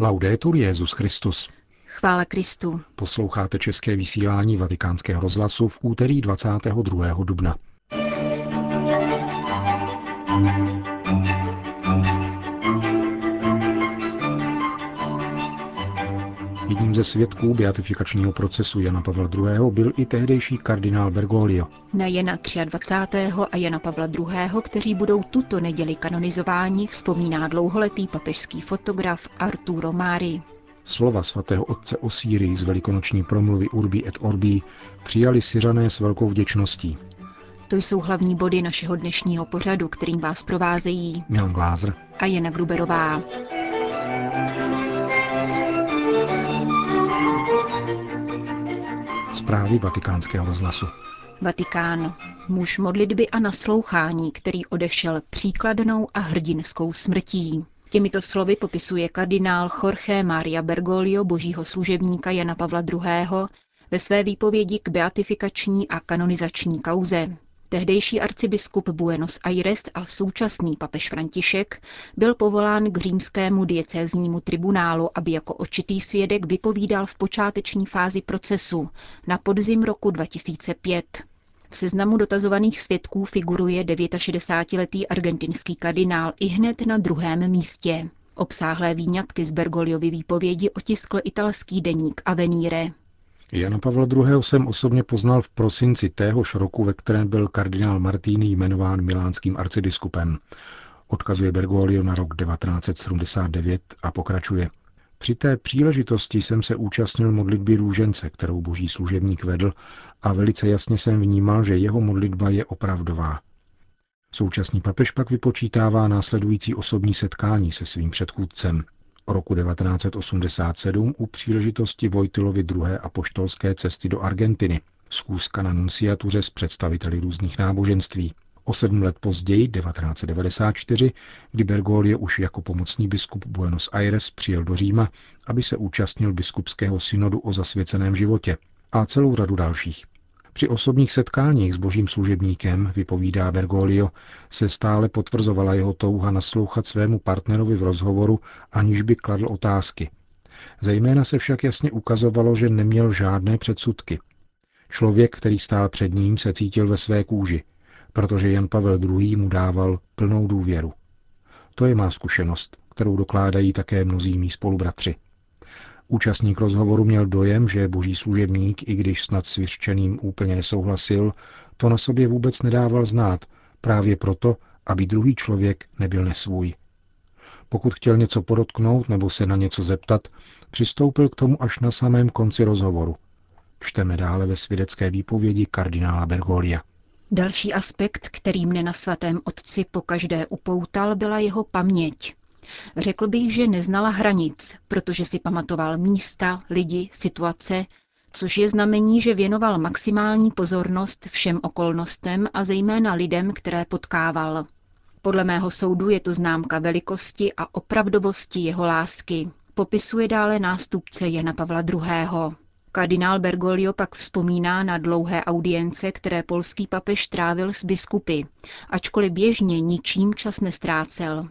Laudetur Jezus Christus. Chvála Kristu. Posloucháte české vysílání Vatikánského rozhlasu v úterý 22. dubna. Jedním ze svědků beatifikačního procesu Jana Pavla II. byl i tehdejší kardinál Bergoglio. Na Jana 23. a Jana Pavla II., kteří budou tuto neděli kanonizováni, vzpomíná dlouholetý papežský fotograf Arturo Mari. Slova svatého otce o Sýrii z velikonoční promluvy Urbi et Orbi přijali Syřané s velkou vděčností. To jsou hlavní body našeho dnešního pořadu, kterým vás provázejí Milan Glázer a Jana Gruberová. Zprávy vatikánského rozhlasu. Vatikán. Muž modlitby a naslouchání, který odešel příkladnou a hrdinskou smrtí. Těmito slovy popisuje kardinál Jorge Maria Bergoglio, božího služebníka Jana Pavla II. ve své výpovědi k beatifikační a kanonizační kauze. Tehdejší arcibiskup Buenos Aires a současný papež František byl povolán k římskému diecéznímu tribunálu, aby jako očitý svědek vypovídal v počáteční fázi procesu na podzim roku 2005. V seznamu dotazovaných svědků figuruje 69-letý argentinský kardinál i hned na druhém místě. Obsáhlé výňatky z Bergoliovy výpovědi otiskl italský deník Avenire. Jana Pavla II. jsem osobně poznal v prosinci téhož roku, ve kterém byl kardinál Martini jmenován milánským arcibiskupem. Odkazuje Bergoglio na rok 1979 a pokračuje. Při té příležitosti jsem se účastnil modlitby růžence, kterou boží služebník vedl a velice jasně jsem vnímal, že jeho modlitba je opravdová. Současný papež pak vypočítává následující osobní setkání se svým předchůdcem – roku 1987 u příležitosti Vojtilovy druhé apoštolské cesty do Argentiny, zkouska na nunciatuře s představiteli různých náboženství. O sedm let později, 1994, kdy Bergoglio už jako pomocný biskup Buenos Aires přijel do Říma, aby se účastnil biskupského synodu o zasvěceném životě a celou řadu dalších. Při osobních setkáních s božím služebníkem, vypovídá Bergoglio, se stále potvrzovala jeho touha naslouchat svému partnerovi v rozhovoru, aniž by kladl otázky. Zejména se však jasně ukazovalo, že neměl žádné předsudky. Člověk, který stál před ním, se cítil ve své kůži, protože Jan Pavel II. mu dával plnou důvěru. To je má zkušenost, kterou dokládají také mnozí mý spolubratři. Účastník rozhovoru měl dojem, že boží služebník, i když snad s vyřčeným úplně nesouhlasil, to na sobě vůbec nedával znát, právě proto, aby druhý člověk nebyl nesvůj. Pokud chtěl něco podotknout nebo se na něco zeptat, přistoupil k tomu až na samém konci rozhovoru. Čteme dále ve svědecké výpovědi kardinála Bergolia. Další aspekt, který mne na svatém otci pokaždé upoutal, byla jeho paměť. Řekl bych, že neznala hranic, protože si pamatoval místa, lidi, situace, což je znamení, že věnoval maximální pozornost všem okolnostem a zejména lidem, které potkával. Podle mého soudu je to známka velikosti a opravdovosti jeho lásky, popisuje dále nástupce Jana Pavla II. Kardinál Bergoglio pak vzpomíná na dlouhé audience, které polský papež trávil s biskupy, ačkoliv běžně ničím čas nestrácel.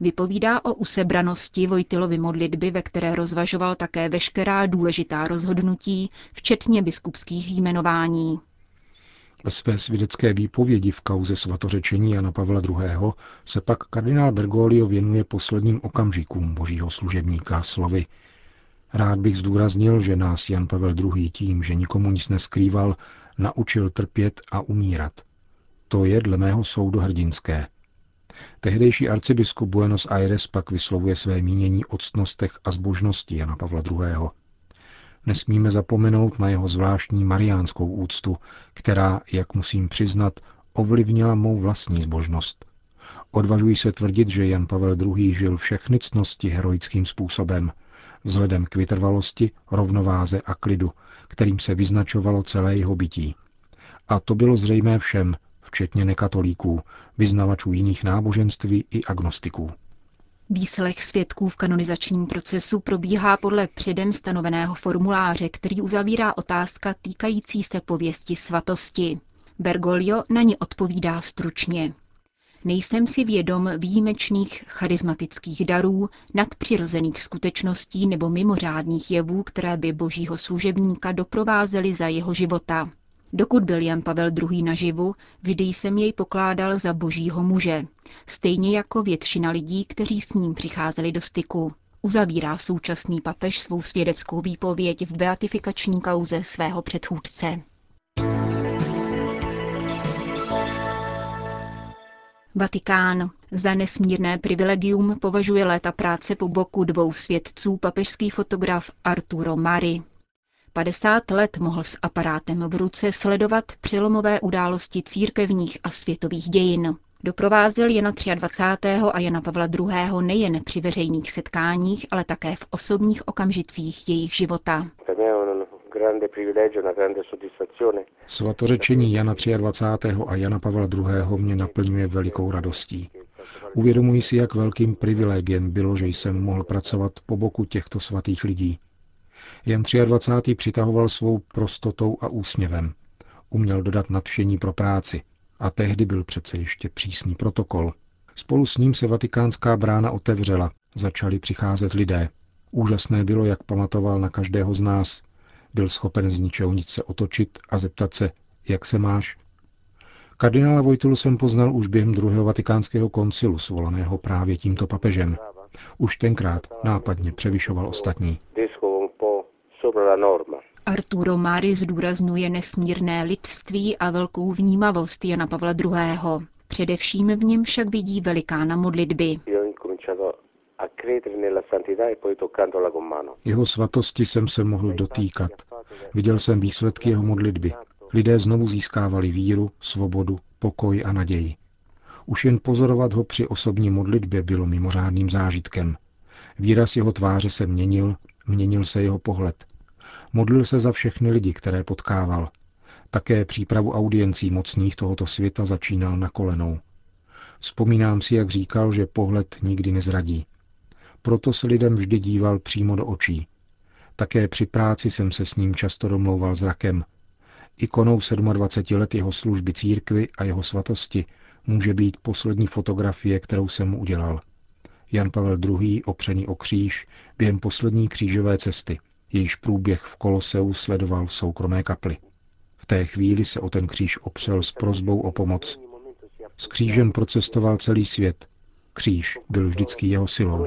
Vypovídá o usebranosti Vojtilovy modlitby, ve které rozvažoval také veškerá důležitá rozhodnutí, včetně biskupských jmenování. Ve své svědecké výpovědi v kauze svatořečení Jana Pavla II. se pak kardinál Bergoglio věnuje posledním okamžikům božího služebníka slovy. Rád bych zdůraznil, že nás Jan Pavel II. tím, že nikomu nic neskrýval, naučil trpět a umírat. To je dle mého soudu hrdinské – Tehdejší arcibiskup Buenos Aires pak vyslovuje své mínění o ctnostech a zbožnosti Jana Pavla II. Nesmíme zapomenout na jeho zvláštní mariánskou úctu, která, jak musím přiznat, ovlivnila mou vlastní zbožnost. Odvažuji se tvrdit, že Jan Pavel II. žil všechny ctnosti heroickým způsobem, vzhledem k vytrvalosti, rovnováze a klidu, kterým se vyznačovalo celé jeho bytí. A to bylo zřejmé všem, včetně nekatolíků, vyznavačů jiných náboženství i agnostiků. Výslech svědků v kanonizačním procesu probíhá podle předem stanoveného formuláře, který uzavírá otázka týkající se pověsti svatosti. Bergoglio na ní odpovídá stručně. Nejsem si vědom výjimečných charismatických darů, nadpřirozených skutečností nebo mimořádných jevů, které by božího služebníka doprovázely za jeho života. Dokud byl Jan Pavel II. naživu, vždy jsem jej pokládal za božího muže, stejně jako většina lidí, kteří s ním přicházeli do styku. Uzavírá současný papež svou svědeckou výpověď v beatifikační kauze svého předchůdce. Vatikán. Za nesmírné privilegium považuje léta práce po boku dvou svědců papežský fotograf Arturo Mari. 50 let mohl s aparátem v ruce sledovat přelomové události církevních a světových dějin. Doprovázel Jana 23. a Jana Pavla II. nejen při veřejných setkáních, ale také v osobních okamžicích jejich života. Svatořečení Jana 23. a Jana Pavla II. mě naplňuje velikou radostí. Uvědomuji si, jak velkým privilegiem bylo, že jsem mohl pracovat po boku těchto svatých lidí. Jan 23. přitahoval svou prostotou a úsměvem. Uměl dodat nadšení pro práci. A tehdy byl přece ještě přísný protokol. Spolu s ním se vatikánská brána otevřela. Začali přicházet lidé. Úžasné bylo, jak pamatoval na každého z nás. Byl schopen z ničeho nic se otočit a zeptat se, jak se máš. Kardinála Vojtilu jsem poznal už během druhého vatikánského koncilu, svolaného právě tímto papežem. Už tenkrát nápadně převyšoval ostatní. Arturo Mari zdůraznuje nesmírné lidství a velkou vnímavost Jana Pavla II. Především v něm však vidí velikána modlitby. Jeho svatosti jsem se mohl dotýkat. Viděl jsem výsledky jeho modlitby. Lidé znovu získávali víru, svobodu, pokoj a naději. Už jen pozorovat ho při osobní modlitbě bylo mimořádným zážitkem. Výraz jeho tváře se měnil, měnil se jeho pohled. Modlil se za všechny lidi, které potkával. Také přípravu audiencí mocných tohoto světa začínal na kolenou. Vzpomínám si, jak říkal, že pohled nikdy nezradí. Proto se lidem vždy díval přímo do očí. Také při práci jsem se s ním často domlouval zrakem. Ikonou 27 let jeho služby církvy a jeho svatosti může být poslední fotografie, kterou jsem mu udělal. Jan Pavel II. opřený o kříž během poslední křížové cesty jejíž průběh v Koloseu sledoval v soukromé kapli. V té chvíli se o ten kříž opřel s prozbou o pomoc. S křížem procestoval celý svět. Kříž byl vždycky jeho silou.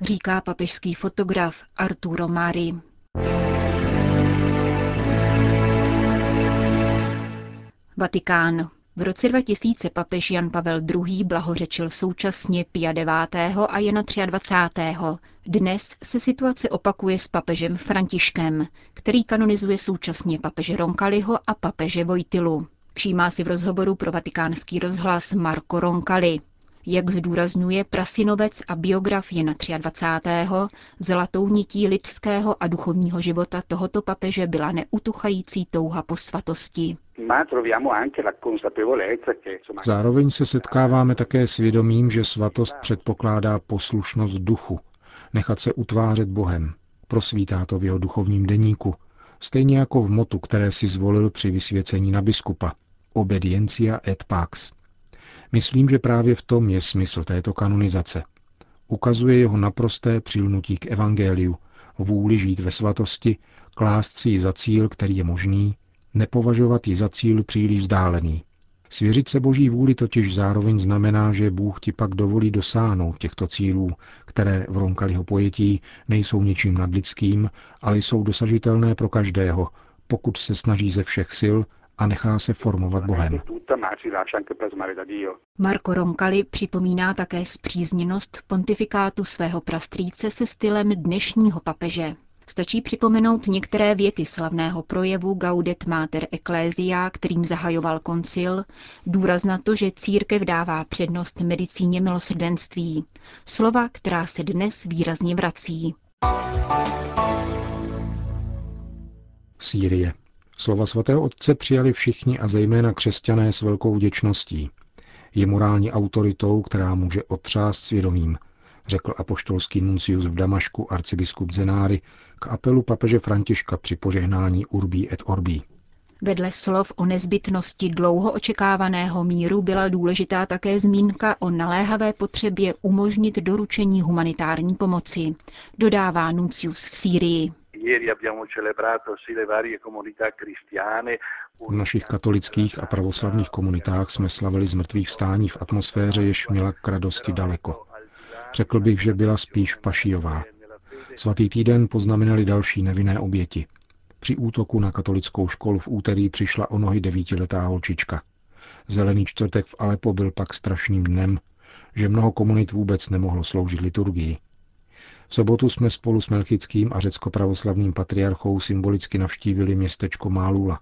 Říká papežský fotograf Arturo Mari. Vatikán. V roce 2000 papež Jan Pavel II. blahořečil současně Pia 9. a Jana 23. Dnes se situace opakuje s papežem Františkem, který kanonizuje současně papeže Ronkaliho a papeže Vojtilu. Všímá si v rozhovoru pro vatikánský rozhlas Marco Roncali. Jak zdůrazňuje prasinovec a biograf Jana 23. zlatou nití lidského a duchovního života tohoto papeže byla neutuchající touha po svatosti. Zároveň se setkáváme také s vědomím, že svatost předpokládá poslušnost duchu, nechat se utvářet Bohem. Prosvítá to v jeho duchovním deníku, stejně jako v motu, které si zvolil při vysvěcení na biskupa. Obediencia et pax. Myslím, že právě v tom je smysl této kanonizace. Ukazuje jeho naprosté přilnutí k evangeliu, vůli žít ve svatosti, klást si ji za cíl, který je možný, nepovažovat ji za cíl příliš vzdálený. Svěřit se boží vůli totiž zároveň znamená, že Bůh ti pak dovolí dosáhnout těchto cílů, které v Ronkaliho pojetí nejsou ničím nadlidským, ale jsou dosažitelné pro každého, pokud se snaží ze všech sil a nechá se formovat Bohem. Marco Roncalli připomíná také zpřízněnost pontifikátu svého prastrýce se stylem dnešního papeže. Stačí připomenout některé věty slavného projevu Gaudet Mater Ecclesia, kterým zahajoval koncil, důraz na to, že církev dává přednost medicíně milosrdenství. Slova, která se dnes výrazně vrací. Sýrie. Slova svatého otce přijali všichni a zejména křesťané s velkou vděčností. Je morální autoritou, která může otřást svědomím, řekl apoštolský nuncius v Damašku arcibiskup Zenáry k apelu papeže Františka při požehnání Urbí et Orbí. Vedle slov o nezbytnosti dlouho očekávaného míru byla důležitá také zmínka o naléhavé potřebě umožnit doručení humanitární pomoci, dodává Nuncius v Sýrii. V našich katolických a pravoslavných komunitách jsme slavili zmrtvých vstání v atmosféře, jež měla k radosti daleko. Řekl bych, že byla spíš pašijová. Svatý týden poznamenali další nevinné oběti. Při útoku na katolickou školu v úterý přišla o nohy devítiletá holčička. Zelený čtvrtek v Alepo byl pak strašným dnem, že mnoho komunit vůbec nemohlo sloužit liturgii. V sobotu jsme spolu s Melchickým a řecko-pravoslavným patriarchou symbolicky navštívili městečko Málula.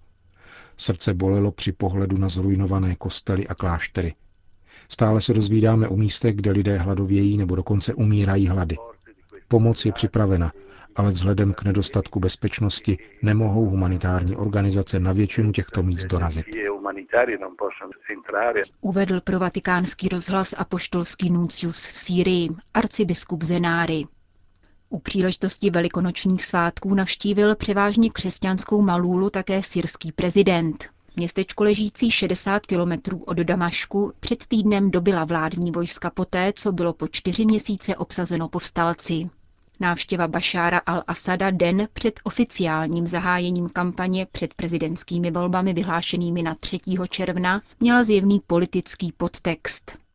Srdce bolelo při pohledu na zrujnované kostely a kláštery. Stále se dozvídáme o místech, kde lidé hladovějí nebo dokonce umírají hlady. Pomoc je připravena, ale vzhledem k nedostatku bezpečnosti nemohou humanitární organizace na většinu těchto míst dorazit. Uvedl pro vatikánský rozhlas apoštolský nuncius v Sýrii, arcibiskup Zenáry. U příležitosti velikonočních svátků navštívil převážně křesťanskou Malůlu také syrský prezident. Městečko ležící 60 kilometrů od Damašku před týdnem dobila vládní vojska poté, co bylo po čtyři měsíce obsazeno povstalci. Návštěva Bašára al-Asada den před oficiálním zahájením kampaně před prezidentskými volbami vyhlášenými na 3. června měla zjevný politický podtext.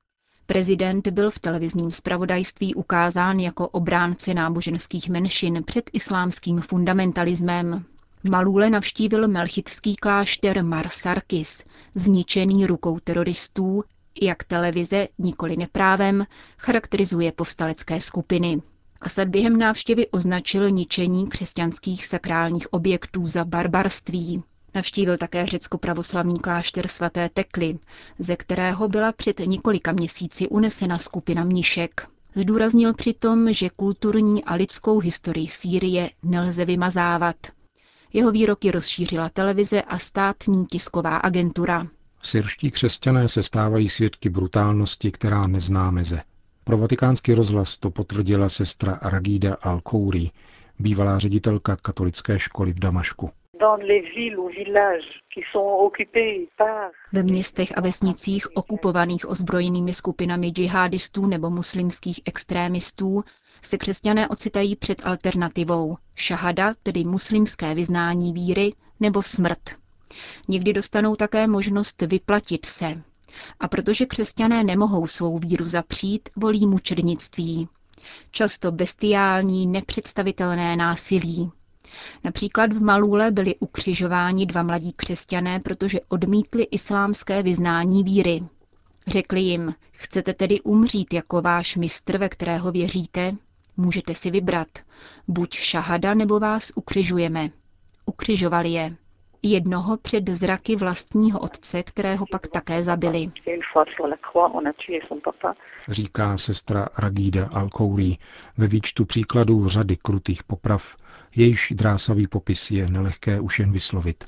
Prezident byl v televizním zpravodajství ukázán jako obránce náboženských menšin před islámským fundamentalismem. Malule navštívil melchitský klášter Mar Sarkis, zničený rukou teroristů, jak televize, nikoli neprávem, charakterizuje povstalecké skupiny. Asad během návštěvy označil ničení křesťanských sakrálních objektů za barbarství. Navštívil také řecko-pravoslavný klášter svaté Tekly, ze kterého byla před několika měsíci unesena skupina mnišek. Zdůraznil přitom, že kulturní a lidskou historii Sýrie nelze vymazávat. Jeho výroky rozšířila televize a státní tisková agentura. Syrští křesťané se stávají svědky brutálnosti, která nezná meze. Pro vatikánský rozhlas to potvrdila sestra Ragida al-Kouri, bývalá ředitelka katolické školy v Damašku. Ve městech a vesnicích okupovaných ozbrojenými skupinami džihadistů nebo muslimských extrémistů se křesťané ocitají před alternativou šahada, tedy muslimské vyznání víry, nebo smrt. Někdy dostanou také možnost vyplatit se, a protože křesťané nemohou svou víru zapřít, volí mučednictví. Často bestiální, nepředstavitelné násilí. Například v Malule byli ukřižováni dva mladí křesťané, protože odmítli islámské vyznání víry. Řekli jim, chcete tedy umřít jako váš mistr, ve kterého věříte? Můžete si vybrat. Buď šahada, nebo vás ukřižujeme. Ukřižovali je jednoho před zraky vlastního otce, kterého pak také zabili. Říká sestra Ragída Alkouri ve výčtu příkladů řady krutých poprav, jejíž drásavý popis je nelehké už jen vyslovit.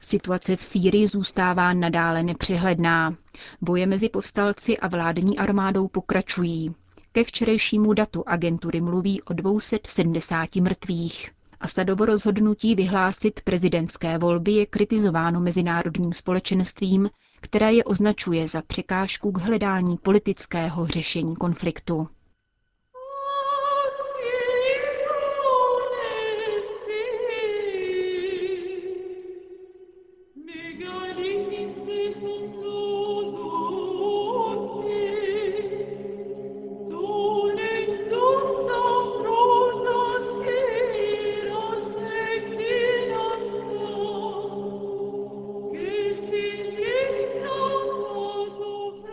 Situace v Sýrii zůstává nadále nepřehledná. Boje mezi povstalci a vládní armádou pokračují. Ke včerejšímu datu agentury mluví o 270 mrtvých. Asadovo rozhodnutí vyhlásit prezidentské volby je kritizováno mezinárodním společenstvím, které je označuje za překážku k hledání politického řešení konfliktu.